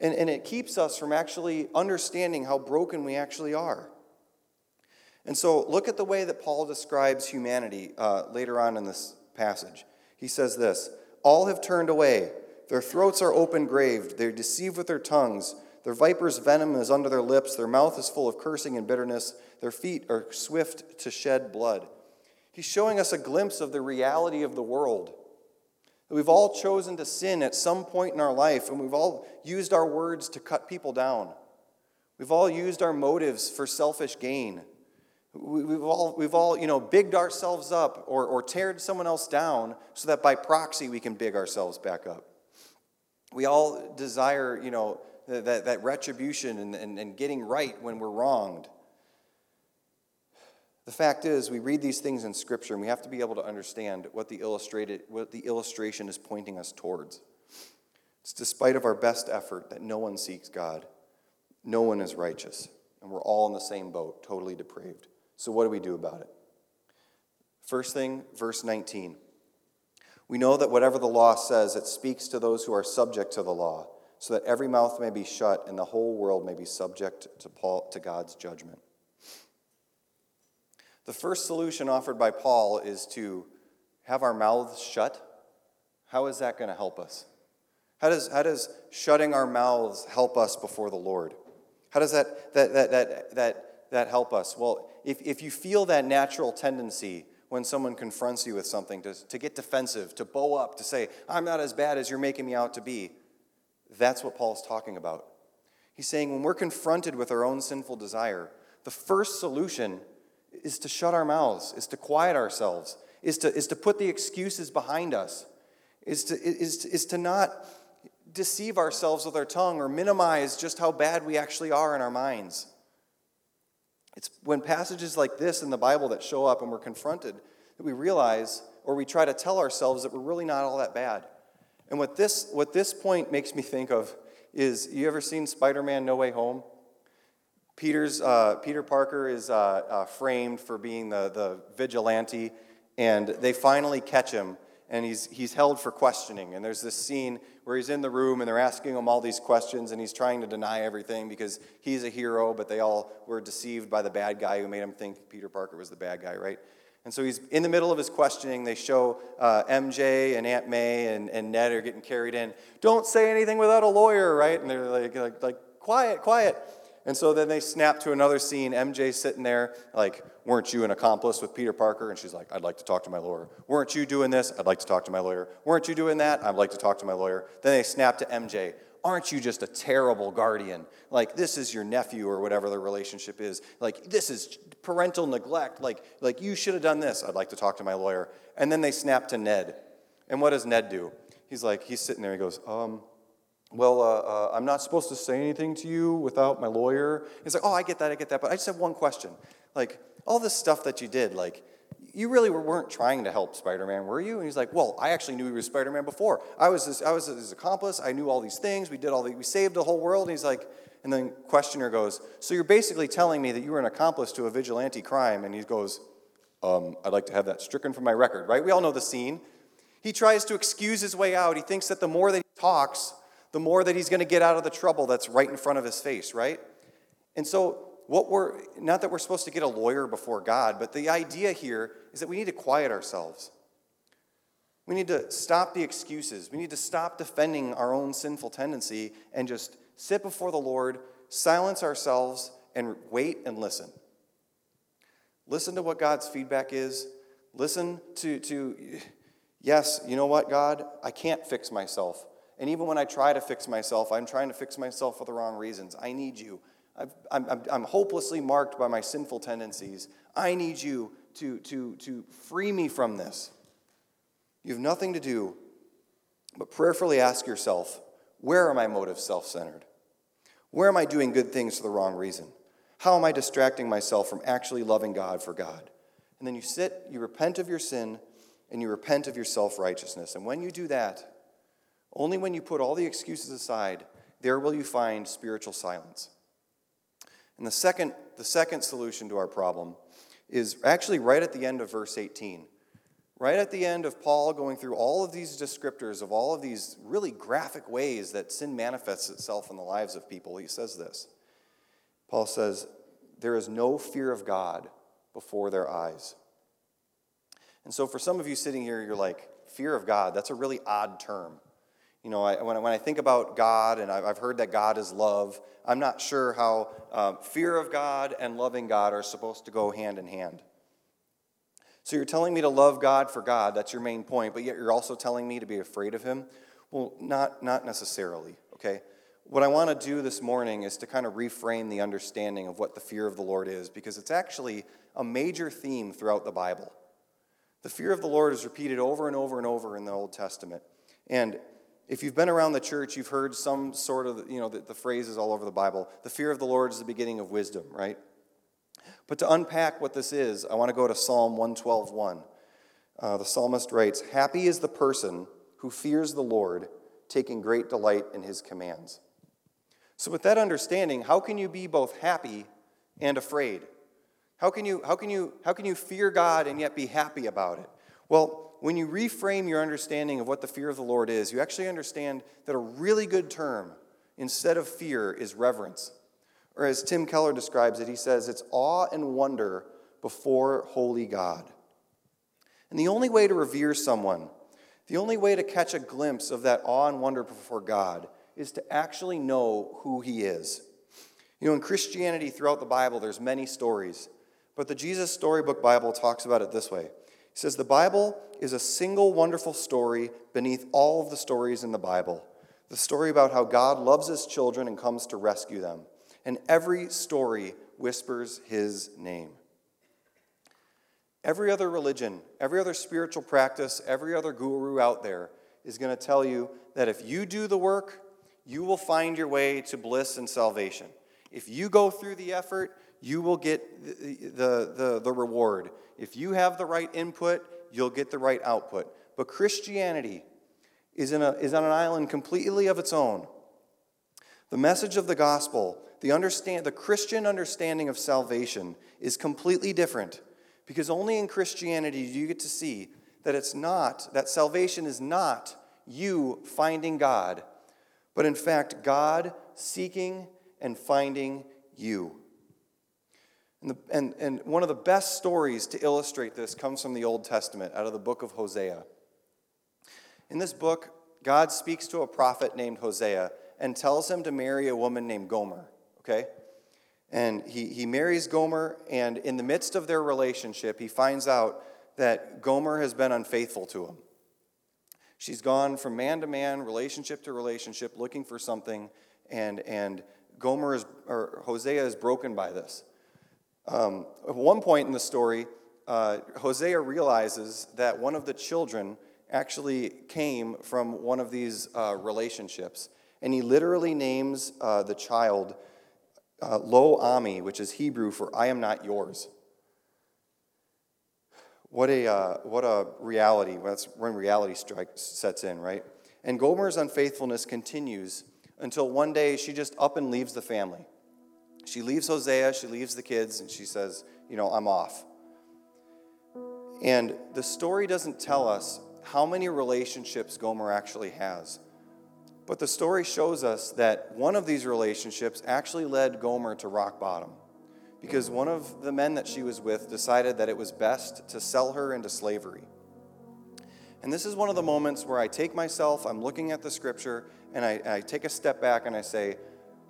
And, and it keeps us from actually understanding how broken we actually are. And so look at the way that Paul describes humanity uh, later on in this passage. He says this All have turned away, their throats are open graved, they deceive with their tongues. Their viper's venom is under their lips, their mouth is full of cursing and bitterness, their feet are swift to shed blood. He's showing us a glimpse of the reality of the world. We've all chosen to sin at some point in our life, and we've all used our words to cut people down. We've all used our motives for selfish gain. We've all, we've all you know, bigged ourselves up or, or teared someone else down so that by proxy we can big ourselves back up. We all desire, you know, that, that retribution and, and, and getting right when we're wronged. The fact is, we read these things in Scripture and we have to be able to understand what the, illustrated, what the illustration is pointing us towards. It's despite of our best effort that no one seeks God, no one is righteous, and we're all in the same boat, totally depraved. So, what do we do about it? First thing, verse 19. We know that whatever the law says, it speaks to those who are subject to the law so that every mouth may be shut and the whole world may be subject to, Paul, to God's judgment. The first solution offered by Paul is to have our mouths shut. How is that going to help us? How does, how does shutting our mouths help us before the Lord? How does that, that, that, that, that, that help us? Well, if, if you feel that natural tendency when someone confronts you with something to, to get defensive, to bow up, to say, I'm not as bad as you're making me out to be, that's what Paul's talking about. He's saying when we're confronted with our own sinful desire, the first solution is to shut our mouths, is to quiet ourselves, is to, is to put the excuses behind us, is to, is, is to not deceive ourselves with our tongue or minimize just how bad we actually are in our minds. It's when passages like this in the Bible that show up and we're confronted that we realize or we try to tell ourselves that we're really not all that bad. And what this, what this point makes me think of is you ever seen Spider Man No Way Home? Peter's, uh, Peter Parker is uh, uh, framed for being the, the vigilante, and they finally catch him, and he's, he's held for questioning. And there's this scene where he's in the room, and they're asking him all these questions, and he's trying to deny everything because he's a hero, but they all were deceived by the bad guy who made him think Peter Parker was the bad guy, right? And so he's in the middle of his questioning. They show uh, MJ and Aunt May and, and Ned are getting carried in. Don't say anything without a lawyer, right? And they're like, like, like quiet, quiet. And so then they snap to another scene. MJ sitting there, like, weren't you an accomplice with Peter Parker? And she's like, I'd like to talk to my lawyer. Weren't you doing this? I'd like to talk to my lawyer. Weren't you doing that? I'd like to talk to my lawyer. Then they snap to MJ. Aren't you just a terrible guardian? Like, this is your nephew or whatever the relationship is. Like, this is parental neglect. Like, like you should have done this. I'd like to talk to my lawyer. And then they snap to Ned. And what does Ned do? He's like, he's sitting there. He goes, um, well, uh, uh, I'm not supposed to say anything to you without my lawyer. He's like, oh, I get that, I get that. But I just have one question. Like, all this stuff that you did, like, you really weren't trying to help Spider-Man, were you? And he's like, well, I actually knew he was Spider-Man before. I was his, I was his accomplice. I knew all these things. We did all the, we saved the whole world. And he's like, and then questioner goes, so you're basically telling me that you were an accomplice to a vigilante crime? And he goes, um, I'd like to have that stricken from my record, right? We all know the scene. He tries to excuse his way out. He thinks that the more that he talks, the more that he's going to get out of the trouble that's right in front of his face, right? And so, what we're not that we're supposed to get a lawyer before God, but the idea here is that we need to quiet ourselves. We need to stop the excuses. We need to stop defending our own sinful tendency and just sit before the Lord, silence ourselves, and wait and listen. Listen to what God's feedback is. Listen to, to yes, you know what, God? I can't fix myself. And even when I try to fix myself, I'm trying to fix myself for the wrong reasons. I need you. i am hopelessly marked by my sinful tendencies. I need you to, to, to free me from this. You have nothing to do but prayerfully ask yourself where are my motives self centered? Where am I doing good things for the wrong reason? How am I distracting myself from actually loving God for God? And then you sit, you repent of your sin, and you repent of your self righteousness. And when you do that, only when you put all the excuses aside, there will you find spiritual silence. And the second, the second solution to our problem is actually right at the end of verse 18. Right at the end of Paul going through all of these descriptors of all of these really graphic ways that sin manifests itself in the lives of people, he says this. Paul says, There is no fear of God before their eyes. And so, for some of you sitting here, you're like, Fear of God, that's a really odd term. You know, I, when, I, when I think about God, and I've heard that God is love, I'm not sure how um, fear of God and loving God are supposed to go hand in hand. So you're telling me to love God for God, that's your main point, but yet you're also telling me to be afraid of Him? Well, not, not necessarily, okay? What I want to do this morning is to kind of reframe the understanding of what the fear of the Lord is, because it's actually a major theme throughout the Bible. The fear of the Lord is repeated over and over and over in the Old Testament. And if you've been around the church, you've heard some sort of, you know, the, the phrases all over the Bible. The fear of the Lord is the beginning of wisdom, right? But to unpack what this is, I want to go to Psalm 112.1. Uh, the psalmist writes, Happy is the person who fears the Lord, taking great delight in his commands. So, with that understanding, how can you be both happy and afraid? How can you, how can you, how can you fear God and yet be happy about it? Well, when you reframe your understanding of what the fear of the Lord is, you actually understand that a really good term instead of fear is reverence. Or as Tim Keller describes it, he says it's awe and wonder before holy God. And the only way to revere someone, the only way to catch a glimpse of that awe and wonder before God is to actually know who he is. You know, in Christianity throughout the Bible, there's many stories, but the Jesus Storybook Bible talks about it this way. He says the Bible is a single wonderful story beneath all of the stories in the Bible. The story about how God loves his children and comes to rescue them. And every story whispers his name. Every other religion, every other spiritual practice, every other guru out there is going to tell you that if you do the work, you will find your way to bliss and salvation. If you go through the effort, you will get the, the, the, reward. If you have the right input, you'll get the right output. But Christianity is, in a, is on an island completely of its own. The message of the gospel, the, understand, the Christian understanding of salvation, is completely different because only in Christianity do you get to see that it's not, that salvation is not you finding God, but in fact, God seeking and finding you. And, the, and, and one of the best stories to illustrate this comes from the Old Testament, out of the book of Hosea. In this book, God speaks to a prophet named Hosea and tells him to marry a woman named Gomer, okay? And he, he marries Gomer, and in the midst of their relationship, he finds out that Gomer has been unfaithful to him. She's gone from man to man, relationship to relationship, looking for something, and, and Gomer is, or Hosea is broken by this. Um, at one point in the story, uh, Hosea realizes that one of the children actually came from one of these uh, relationships. And he literally names uh, the child uh, Lo Ami, which is Hebrew for I am not yours. What a, uh, what a reality. That's when reality strikes, sets in, right? And Gomer's unfaithfulness continues until one day she just up and leaves the family. She leaves Hosea, she leaves the kids, and she says, You know, I'm off. And the story doesn't tell us how many relationships Gomer actually has. But the story shows us that one of these relationships actually led Gomer to rock bottom because one of the men that she was with decided that it was best to sell her into slavery. And this is one of the moments where I take myself, I'm looking at the scripture, and I, I take a step back and I say,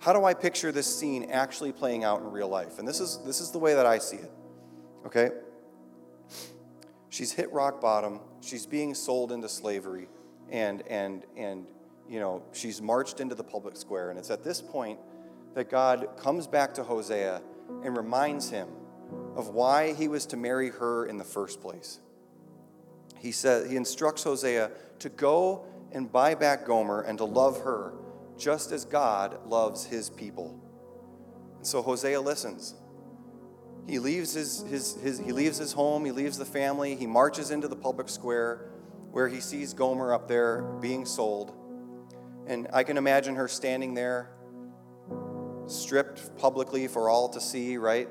how do I picture this scene actually playing out in real life? And this is, this is the way that I see it. Okay? She's hit rock bottom. She's being sold into slavery. And, and, and, you know, she's marched into the public square. And it's at this point that God comes back to Hosea and reminds him of why he was to marry her in the first place. He, says, he instructs Hosea to go and buy back Gomer and to love her just as God loves his people. And so Hosea listens. He leaves his, his, his, he leaves his home, he leaves the family, he marches into the public square where he sees Gomer up there being sold. And I can imagine her standing there, stripped publicly for all to see, right?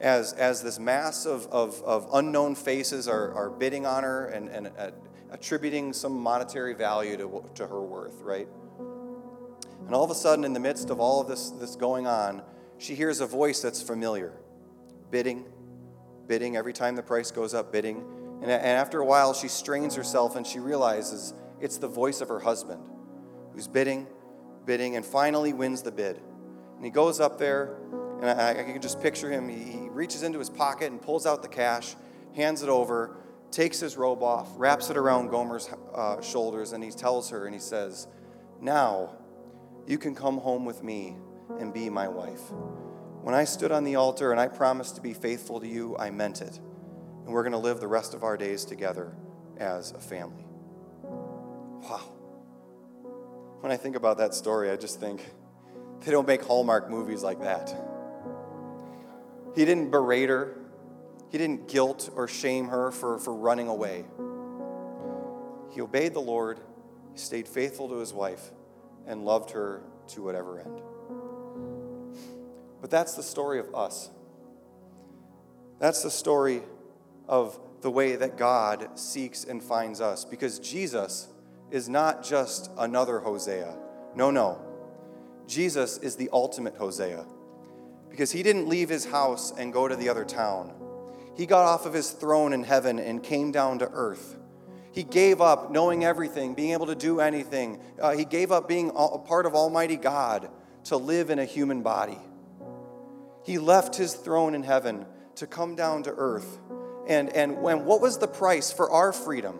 As, as this mass of, of, of unknown faces are, are bidding on her and, and uh, attributing some monetary value to, to her worth, right? And all of a sudden, in the midst of all of this, this going on, she hears a voice that's familiar bidding, bidding. Every time the price goes up, bidding. And, and after a while, she strains herself and she realizes it's the voice of her husband who's bidding, bidding, and finally wins the bid. And he goes up there, and I, I can just picture him. He, he reaches into his pocket and pulls out the cash, hands it over, takes his robe off, wraps it around Gomer's uh, shoulders, and he tells her, and he says, Now, you can come home with me and be my wife. When I stood on the altar and I promised to be faithful to you, I meant it. And we're going to live the rest of our days together as a family. Wow. When I think about that story, I just think they don't make Hallmark movies like that. He didn't berate her, he didn't guilt or shame her for, for running away. He obeyed the Lord, he stayed faithful to his wife and loved her to whatever end. But that's the story of us. That's the story of the way that God seeks and finds us because Jesus is not just another Hosea. No, no. Jesus is the ultimate Hosea because he didn't leave his house and go to the other town. He got off of his throne in heaven and came down to earth he gave up knowing everything, being able to do anything. Uh, he gave up being a part of Almighty God to live in a human body. He left his throne in heaven to come down to earth. And, and when, what was the price for our freedom?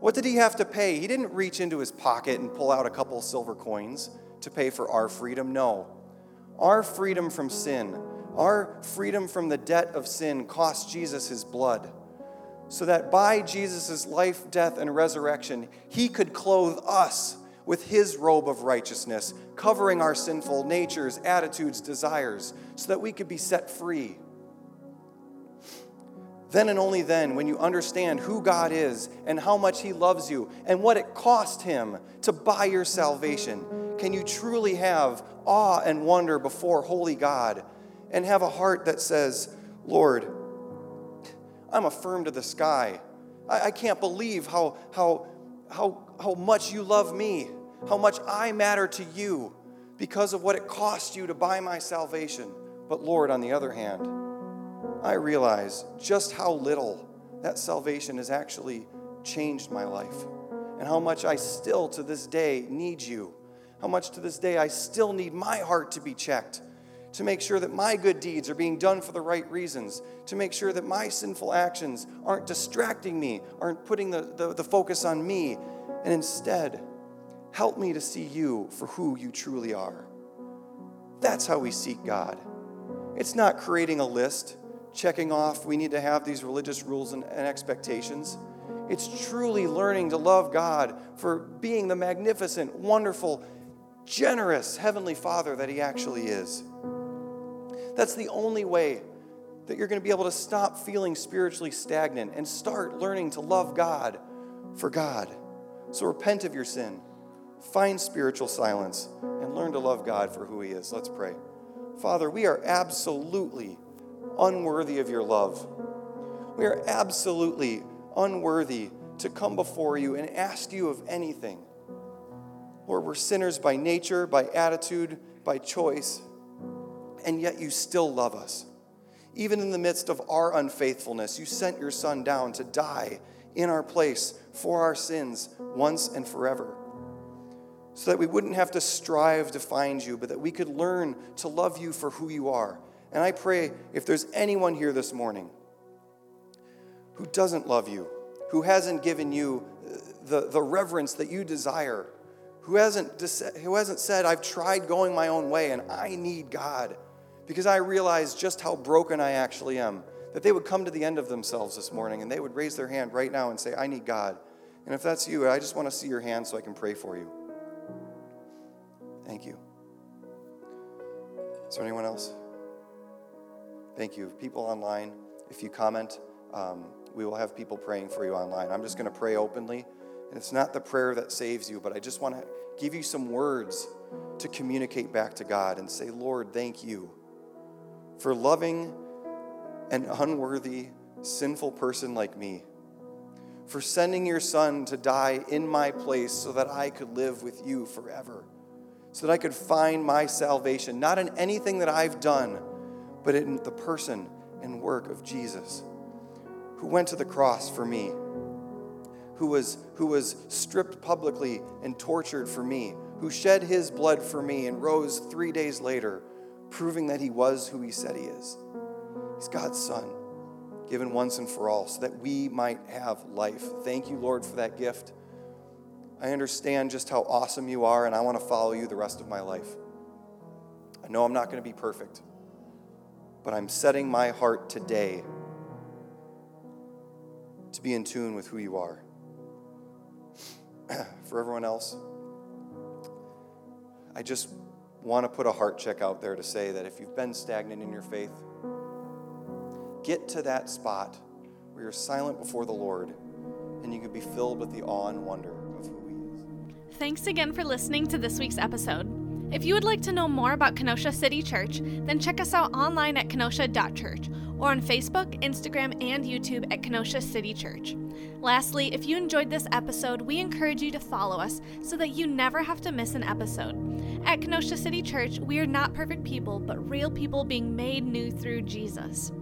What did he have to pay? He didn't reach into his pocket and pull out a couple silver coins to pay for our freedom. No. Our freedom from sin, our freedom from the debt of sin cost Jesus his blood so that by Jesus' life, death, and resurrection, he could clothe us with his robe of righteousness, covering our sinful natures, attitudes, desires, so that we could be set free. Then and only then, when you understand who God is and how much He loves you and what it cost Him to buy your salvation, can you truly have awe and wonder before holy God and have a heart that says, Lord, I'm affirmed to the sky. I, I can't believe how, how, how, how much you love me, how much I matter to you because of what it cost you to buy my salvation. But Lord, on the other hand, I realize just how little that salvation has actually changed my life and how much I still to this day need you. How much to this day I still need my heart to be checked to make sure that my good deeds are being done for the right reasons, to make sure that my sinful actions aren't distracting me, aren't putting the, the, the, focus on me, and instead, help me to see you for who you truly are. That's how we seek God. It's not creating a list, checking off we need to have these religious rules and, and expectations. It's truly learning to love God for being the magnificent, wonderful, generous Heavenly Father that He actually is. That's the only way that you're going to be able to stop feeling spiritually stagnant and start learning to love God for God. So repent of your sin, find spiritual silence, and learn to love God for who He is. Let's pray. Father, we are absolutely unworthy of your love. We are absolutely unworthy to come before you and ask you of anything. Lord, we're sinners by nature, by attitude, by choice and yet you still love us. Even in the midst of our unfaithfulness, you sent your Son down to die in our place for our sins once and forever. So that we wouldn't have to strive to find you, but that we could learn to love you for who you are. And I pray if there's anyone here this morning who doesn't love you, who hasn't given you uh, the, the reverence that you desire, who hasn't, who hasn't said, I've tried going my own way and I need God because I realized just how broken I actually am. That they would come to the end of themselves this morning and they would raise their hand right now and say, I need God. And if that's you, I just want to see your hand so I can pray for you. Thank you. Is there anyone else? Thank you. People online, if you comment, um, we will have people praying for you online. I'm just going to pray openly. And it's not the prayer that saves you, but I just want to give you some words to communicate back to God and say, Lord, thank you for loving an unworthy, sinful person like me, for sending your son to die in my place so that I could live with you forever, so that I could find my salvation, not in anything that I've done, but in the person and work of Jesus, who went to the cross for me, who was, who was stripped publicly and tortured for me, who shed his blood for me and rose three days later proving that he was who he said he is. He's God's Son, given once and for all, so that we might have life. Thank you, Lord, for that gift. I understand just how awesome you are, and I want to follow you the rest of my life. I know I'm not going to be perfect, but I'm setting my heart today to be in tune with who you are. for everyone else, I just want to put a heart check out there to say that if you've been stagnant in your faith, get to that spot where you're silent before the Lord and you can be filled with the awe and wonder of who He is. Thanks again for listening to this week's episode. If you would like to know more about Kenosha City Church, then check us out online at kenosha.church or on Facebook, Instagram, and YouTube at Kenosha City Church. Lastly, if you enjoyed this episode, we encourage you to follow us so that you never have to miss an episode. At Kenosha City Church, we are not perfect people, but real people being made new through Jesus.